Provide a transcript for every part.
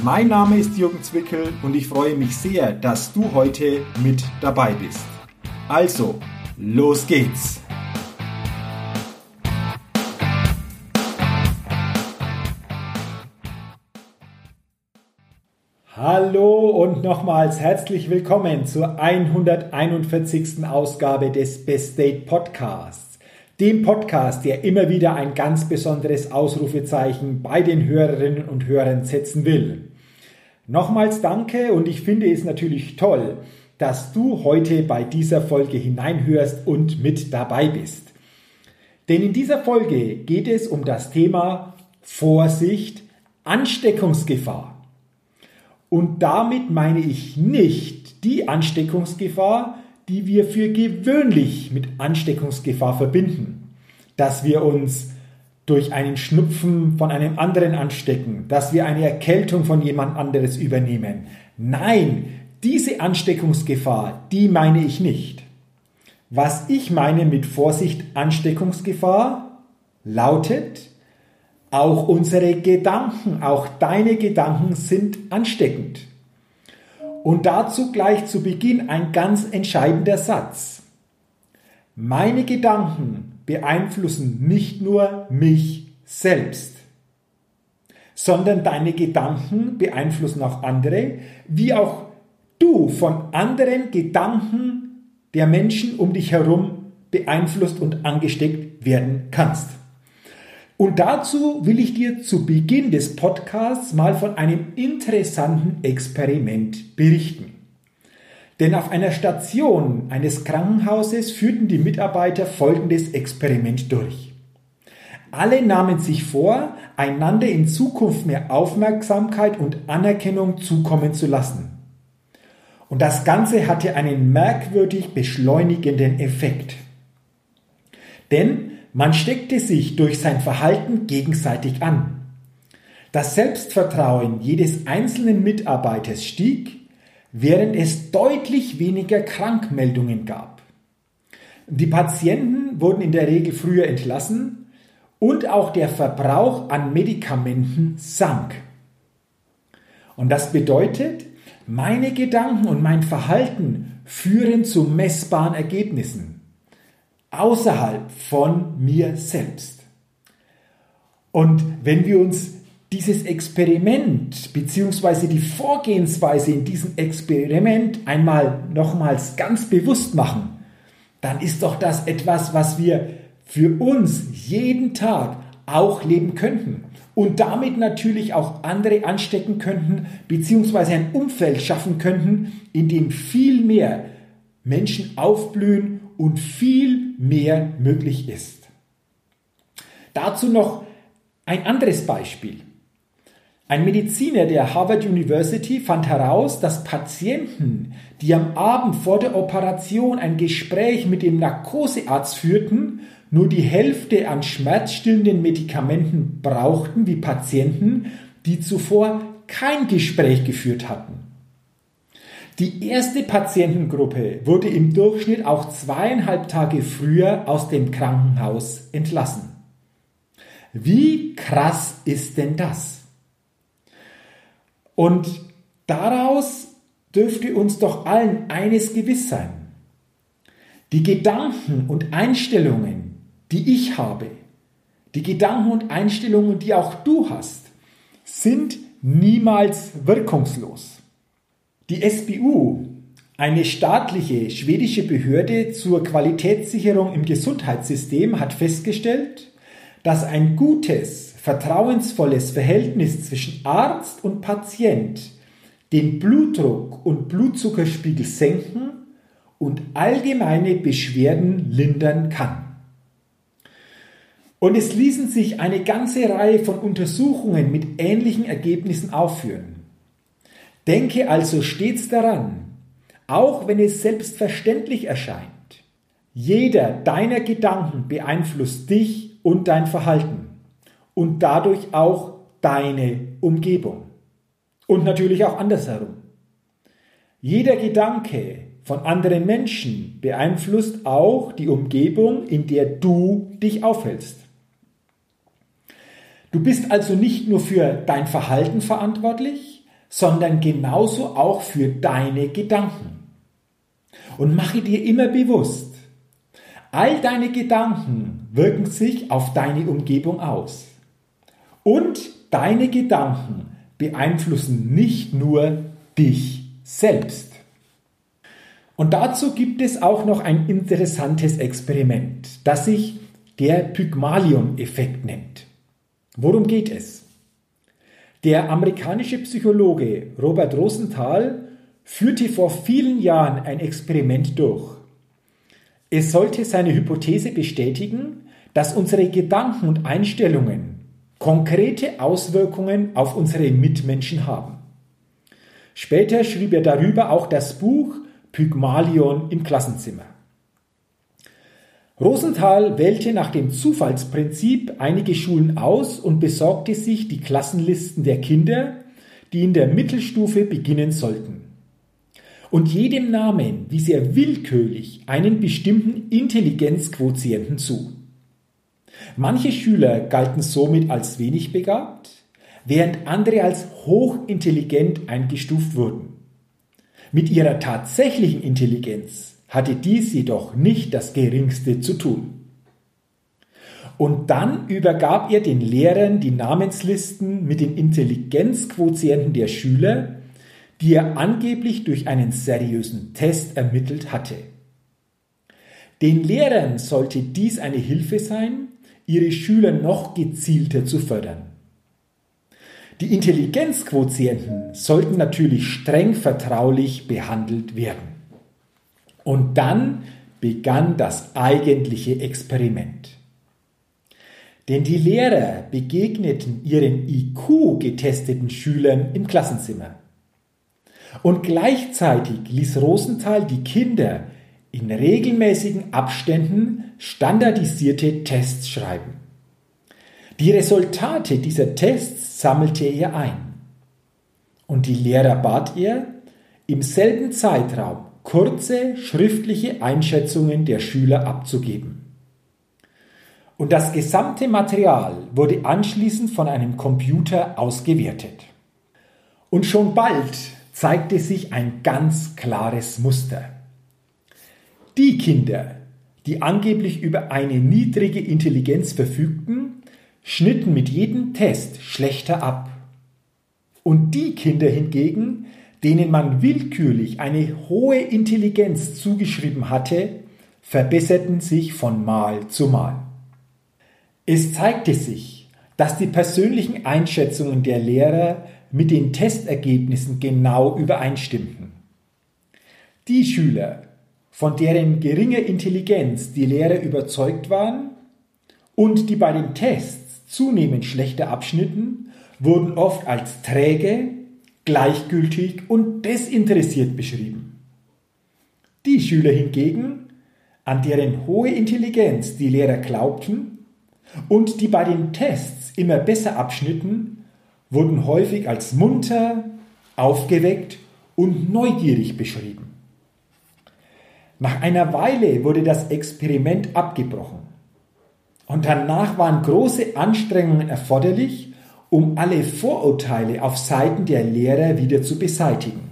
Mein Name ist Jürgen Zwickel und ich freue mich sehr, dass du heute mit dabei bist. Also, los geht's! Hallo und nochmals herzlich willkommen zur 141. Ausgabe des Best Date Podcasts dem Podcast, der immer wieder ein ganz besonderes Ausrufezeichen bei den Hörerinnen und Hörern setzen will. Nochmals danke und ich finde es natürlich toll, dass du heute bei dieser Folge hineinhörst und mit dabei bist. Denn in dieser Folge geht es um das Thema Vorsicht, Ansteckungsgefahr. Und damit meine ich nicht die Ansteckungsgefahr, die wir für gewöhnlich mit Ansteckungsgefahr verbinden. Dass wir uns durch einen Schnupfen von einem anderen anstecken, dass wir eine Erkältung von jemand anderes übernehmen. Nein, diese Ansteckungsgefahr, die meine ich nicht. Was ich meine mit Vorsicht Ansteckungsgefahr lautet, auch unsere Gedanken, auch deine Gedanken sind ansteckend. Und dazu gleich zu Beginn ein ganz entscheidender Satz. Meine Gedanken beeinflussen nicht nur mich selbst, sondern deine Gedanken beeinflussen auch andere, wie auch du von anderen Gedanken der Menschen um dich herum beeinflusst und angesteckt werden kannst. Und dazu will ich dir zu Beginn des Podcasts mal von einem interessanten Experiment berichten. Denn auf einer Station eines Krankenhauses führten die Mitarbeiter folgendes Experiment durch. Alle nahmen sich vor, einander in Zukunft mehr Aufmerksamkeit und Anerkennung zukommen zu lassen. Und das Ganze hatte einen merkwürdig beschleunigenden Effekt. Denn man steckte sich durch sein Verhalten gegenseitig an. Das Selbstvertrauen jedes einzelnen Mitarbeiters stieg, während es deutlich weniger Krankmeldungen gab. Die Patienten wurden in der Regel früher entlassen und auch der Verbrauch an Medikamenten sank. Und das bedeutet, meine Gedanken und mein Verhalten führen zu messbaren Ergebnissen außerhalb von mir selbst. Und wenn wir uns dieses Experiment bzw. die Vorgehensweise in diesem Experiment einmal nochmals ganz bewusst machen, dann ist doch das etwas, was wir für uns jeden Tag auch leben könnten und damit natürlich auch andere anstecken könnten bzw. ein Umfeld schaffen könnten, in dem viel mehr Menschen aufblühen und viel mehr möglich ist. Dazu noch ein anderes Beispiel. Ein Mediziner der Harvard University fand heraus, dass Patienten, die am Abend vor der Operation ein Gespräch mit dem Narkosearzt führten, nur die Hälfte an schmerzstillenden Medikamenten brauchten wie Patienten, die zuvor kein Gespräch geführt hatten. Die erste Patientengruppe wurde im Durchschnitt auch zweieinhalb Tage früher aus dem Krankenhaus entlassen. Wie krass ist denn das? Und daraus dürfte uns doch allen eines gewiss sein. Die Gedanken und Einstellungen, die ich habe, die Gedanken und Einstellungen, die auch du hast, sind niemals wirkungslos. Die SBU, eine staatliche schwedische Behörde zur Qualitätssicherung im Gesundheitssystem, hat festgestellt, dass ein gutes, vertrauensvolles Verhältnis zwischen Arzt und Patient den Blutdruck und Blutzuckerspiegel senken und allgemeine Beschwerden lindern kann. Und es ließen sich eine ganze Reihe von Untersuchungen mit ähnlichen Ergebnissen aufführen. Denke also stets daran, auch wenn es selbstverständlich erscheint. Jeder deiner Gedanken beeinflusst dich und dein Verhalten und dadurch auch deine Umgebung. Und natürlich auch andersherum. Jeder Gedanke von anderen Menschen beeinflusst auch die Umgebung, in der du dich aufhältst. Du bist also nicht nur für dein Verhalten verantwortlich, sondern genauso auch für deine Gedanken. Und mache dir immer bewusst, all deine Gedanken wirken sich auf deine Umgebung aus. Und deine Gedanken beeinflussen nicht nur dich selbst. Und dazu gibt es auch noch ein interessantes Experiment, das sich der Pygmalion-Effekt nennt. Worum geht es? Der amerikanische Psychologe Robert Rosenthal führte vor vielen Jahren ein Experiment durch. Es sollte seine Hypothese bestätigen, dass unsere Gedanken und Einstellungen konkrete Auswirkungen auf unsere Mitmenschen haben. Später schrieb er darüber auch das Buch Pygmalion im Klassenzimmer. Rosenthal wählte nach dem Zufallsprinzip einige Schulen aus und besorgte sich die Klassenlisten der Kinder, die in der Mittelstufe beginnen sollten. Und jedem Namen wies er willkürlich einen bestimmten Intelligenzquotienten zu. Manche Schüler galten somit als wenig begabt, während andere als hochintelligent eingestuft wurden. Mit ihrer tatsächlichen Intelligenz hatte dies jedoch nicht das geringste zu tun. Und dann übergab er den Lehrern die Namenslisten mit den Intelligenzquotienten der Schüler, die er angeblich durch einen seriösen Test ermittelt hatte. Den Lehrern sollte dies eine Hilfe sein, ihre Schüler noch gezielter zu fördern. Die Intelligenzquotienten sollten natürlich streng vertraulich behandelt werden. Und dann begann das eigentliche Experiment. Denn die Lehrer begegneten ihren IQ getesteten Schülern im Klassenzimmer. Und gleichzeitig ließ Rosenthal die Kinder in regelmäßigen Abständen standardisierte Tests schreiben. Die Resultate dieser Tests sammelte er ein. Und die Lehrer bat er, im selben Zeitraum kurze schriftliche Einschätzungen der Schüler abzugeben. Und das gesamte Material wurde anschließend von einem Computer ausgewertet. Und schon bald zeigte sich ein ganz klares Muster. Die Kinder, die angeblich über eine niedrige Intelligenz verfügten, schnitten mit jedem Test schlechter ab. Und die Kinder hingegen, denen man willkürlich eine hohe Intelligenz zugeschrieben hatte, verbesserten sich von Mal zu Mal. Es zeigte sich, dass die persönlichen Einschätzungen der Lehrer mit den Testergebnissen genau übereinstimmten. Die Schüler, von deren geringer Intelligenz die Lehrer überzeugt waren und die bei den Tests zunehmend schlechter abschnitten, wurden oft als träge, gleichgültig und desinteressiert beschrieben. Die Schüler hingegen, an deren hohe Intelligenz die Lehrer glaubten und die bei den Tests immer besser abschnitten, wurden häufig als munter, aufgeweckt und neugierig beschrieben. Nach einer Weile wurde das Experiment abgebrochen und danach waren große Anstrengungen erforderlich, um alle Vorurteile auf Seiten der Lehrer wieder zu beseitigen.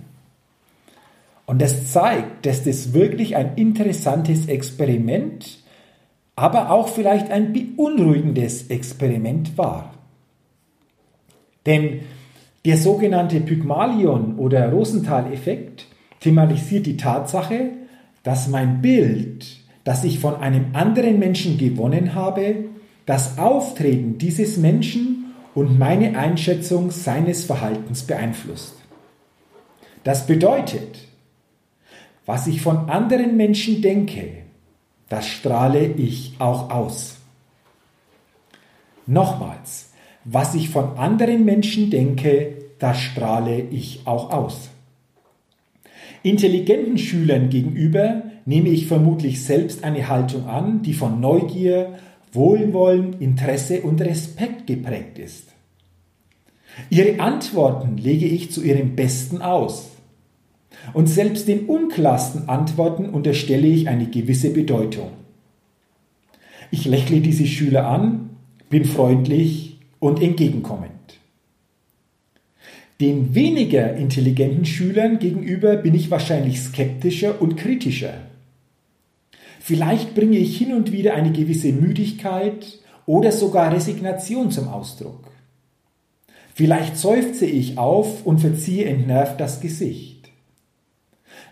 Und das zeigt, dass das wirklich ein interessantes Experiment, aber auch vielleicht ein beunruhigendes Experiment war. Denn der sogenannte Pygmalion- oder Rosenthal-Effekt thematisiert die Tatsache, dass mein Bild, das ich von einem anderen Menschen gewonnen habe, das Auftreten dieses Menschen und meine Einschätzung seines Verhaltens beeinflusst. Das bedeutet, was ich von anderen Menschen denke, das strahle ich auch aus. Nochmals, was ich von anderen Menschen denke, das strahle ich auch aus. Intelligenten Schülern gegenüber nehme ich vermutlich selbst eine Haltung an, die von Neugier, Wohlwollen, Interesse und Respekt geprägt ist. Ihre Antworten lege ich zu ihrem Besten aus. Und selbst den unklarsten Antworten unterstelle ich eine gewisse Bedeutung. Ich lächle diese Schüler an, bin freundlich und entgegenkommend. Den weniger intelligenten Schülern gegenüber bin ich wahrscheinlich skeptischer und kritischer. Vielleicht bringe ich hin und wieder eine gewisse Müdigkeit oder sogar Resignation zum Ausdruck. Vielleicht seufze ich auf und verziehe entnervt das Gesicht.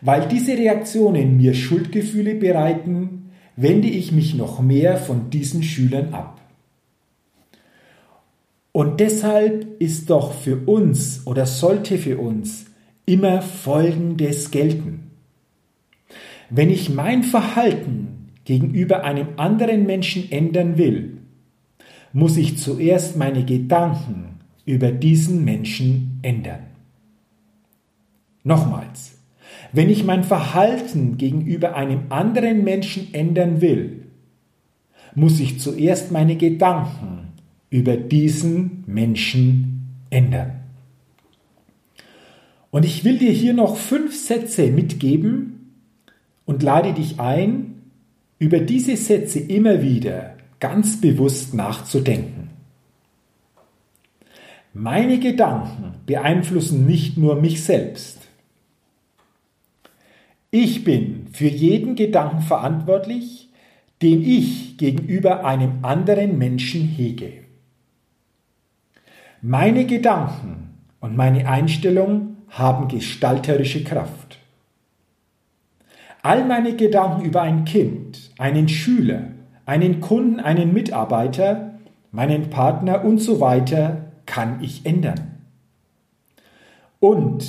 Weil diese Reaktionen mir Schuldgefühle bereiten, wende ich mich noch mehr von diesen Schülern ab. Und deshalb ist doch für uns oder sollte für uns immer Folgendes gelten. Wenn ich mein Verhalten gegenüber einem anderen Menschen ändern will, muss ich zuerst meine Gedanken über diesen Menschen ändern. Nochmals, wenn ich mein Verhalten gegenüber einem anderen Menschen ändern will, muss ich zuerst meine Gedanken über diesen Menschen ändern. Und ich will dir hier noch fünf Sätze mitgeben und lade dich ein, über diese Sätze immer wieder ganz bewusst nachzudenken. Meine Gedanken beeinflussen nicht nur mich selbst. Ich bin für jeden Gedanken verantwortlich, den ich gegenüber einem anderen Menschen hege. Meine Gedanken und meine Einstellung haben gestalterische Kraft. All meine Gedanken über ein Kind, einen Schüler, einen Kunden, einen Mitarbeiter, meinen Partner und so weiter kann ich ändern. Und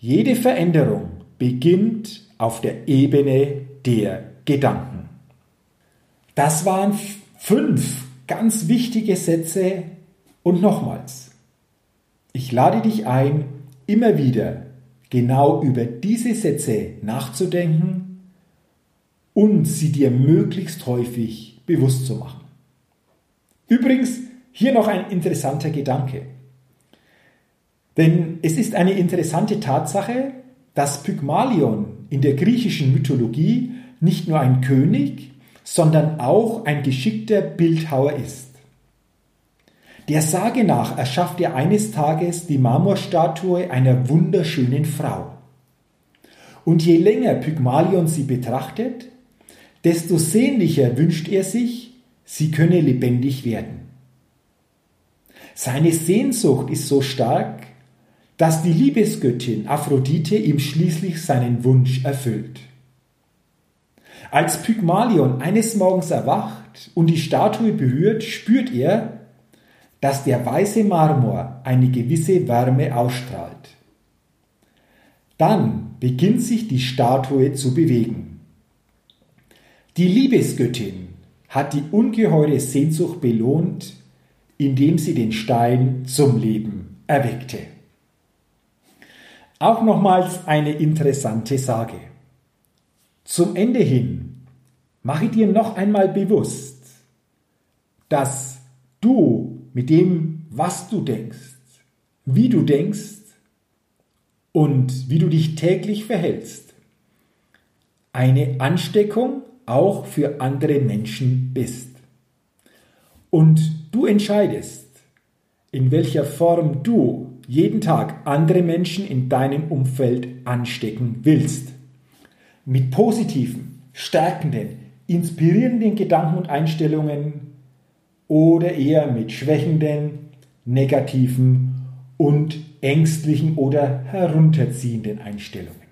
jede Veränderung beginnt auf der Ebene der Gedanken. Das waren fünf ganz wichtige Sätze, und nochmals, ich lade dich ein, immer wieder genau über diese Sätze nachzudenken und sie dir möglichst häufig bewusst zu machen. Übrigens, hier noch ein interessanter Gedanke. Denn es ist eine interessante Tatsache, dass Pygmalion in der griechischen Mythologie nicht nur ein König, sondern auch ein geschickter Bildhauer ist. Der Sage nach erschafft er eines Tages die Marmorstatue einer wunderschönen Frau. Und je länger Pygmalion sie betrachtet, desto sehnlicher wünscht er sich, sie könne lebendig werden. Seine Sehnsucht ist so stark, dass die Liebesgöttin Aphrodite ihm schließlich seinen Wunsch erfüllt. Als Pygmalion eines Morgens erwacht und die Statue berührt, spürt er, dass der weiße Marmor eine gewisse Wärme ausstrahlt. Dann beginnt sich die Statue zu bewegen. Die Liebesgöttin hat die ungeheure Sehnsucht belohnt, indem sie den Stein zum Leben erweckte. Auch nochmals eine interessante Sage. Zum Ende hin mache dir noch einmal bewusst, dass du mit dem, was du denkst, wie du denkst und wie du dich täglich verhältst, eine Ansteckung auch für andere Menschen bist. Und du entscheidest, in welcher Form du jeden Tag andere Menschen in deinem Umfeld anstecken willst. Mit positiven, stärkenden, inspirierenden Gedanken und Einstellungen oder eher mit schwächenden, negativen und ängstlichen oder herunterziehenden Einstellungen.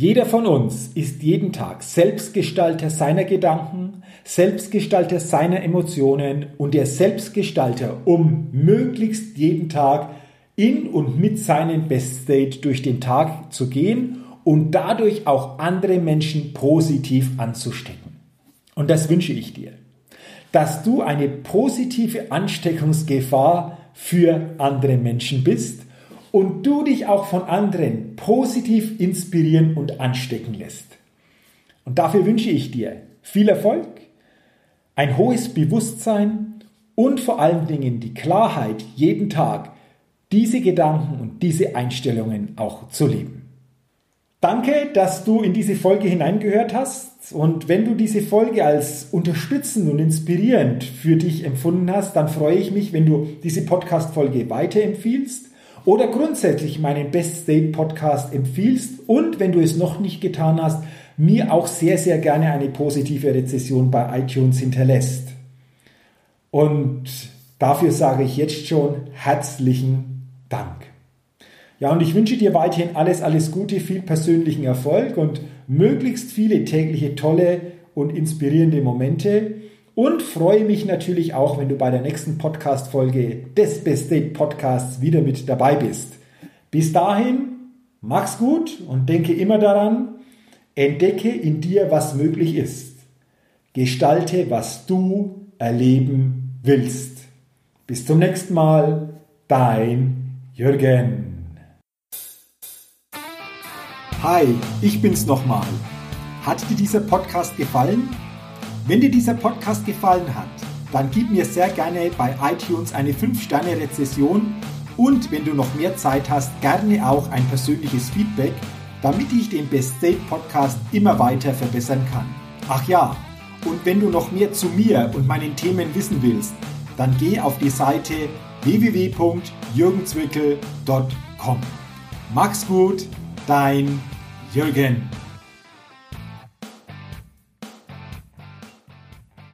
Jeder von uns ist jeden Tag Selbstgestalter seiner Gedanken, Selbstgestalter seiner Emotionen und der Selbstgestalter, um möglichst jeden Tag in und mit seinem Best State durch den Tag zu gehen und dadurch auch andere Menschen positiv anzustecken. Und das wünsche ich dir dass du eine positive Ansteckungsgefahr für andere Menschen bist und du dich auch von anderen positiv inspirieren und anstecken lässt. Und dafür wünsche ich dir viel Erfolg, ein hohes Bewusstsein und vor allen Dingen die Klarheit, jeden Tag diese Gedanken und diese Einstellungen auch zu leben. Danke, dass du in diese Folge hineingehört hast. Und wenn du diese Folge als unterstützend und inspirierend für dich empfunden hast, dann freue ich mich, wenn du diese Podcast-Folge weiterempfiehlst oder grundsätzlich meinen Best State Podcast empfiehlst und wenn du es noch nicht getan hast, mir auch sehr, sehr gerne eine positive Rezession bei iTunes hinterlässt. Und dafür sage ich jetzt schon herzlichen Dank. Ja, und ich wünsche dir weiterhin alles, alles Gute, viel persönlichen Erfolg und möglichst viele tägliche tolle und inspirierende Momente und freue mich natürlich auch, wenn du bei der nächsten Podcast-Folge des Best Date Podcasts wieder mit dabei bist. Bis dahin, mach's gut und denke immer daran, entdecke in dir, was möglich ist. Gestalte, was du erleben willst. Bis zum nächsten Mal, dein Jürgen. Hi, ich bin's nochmal. Hat dir dieser Podcast gefallen? Wenn dir dieser Podcast gefallen hat, dann gib mir sehr gerne bei iTunes eine 5-Sterne-Rezession und wenn du noch mehr Zeit hast, gerne auch ein persönliches Feedback, damit ich den Best State Podcast immer weiter verbessern kann. Ach ja, und wenn du noch mehr zu mir und meinen Themen wissen willst, dann geh auf die Seite www.jürgenzwickel.com. Mach's gut! dein Jürgen.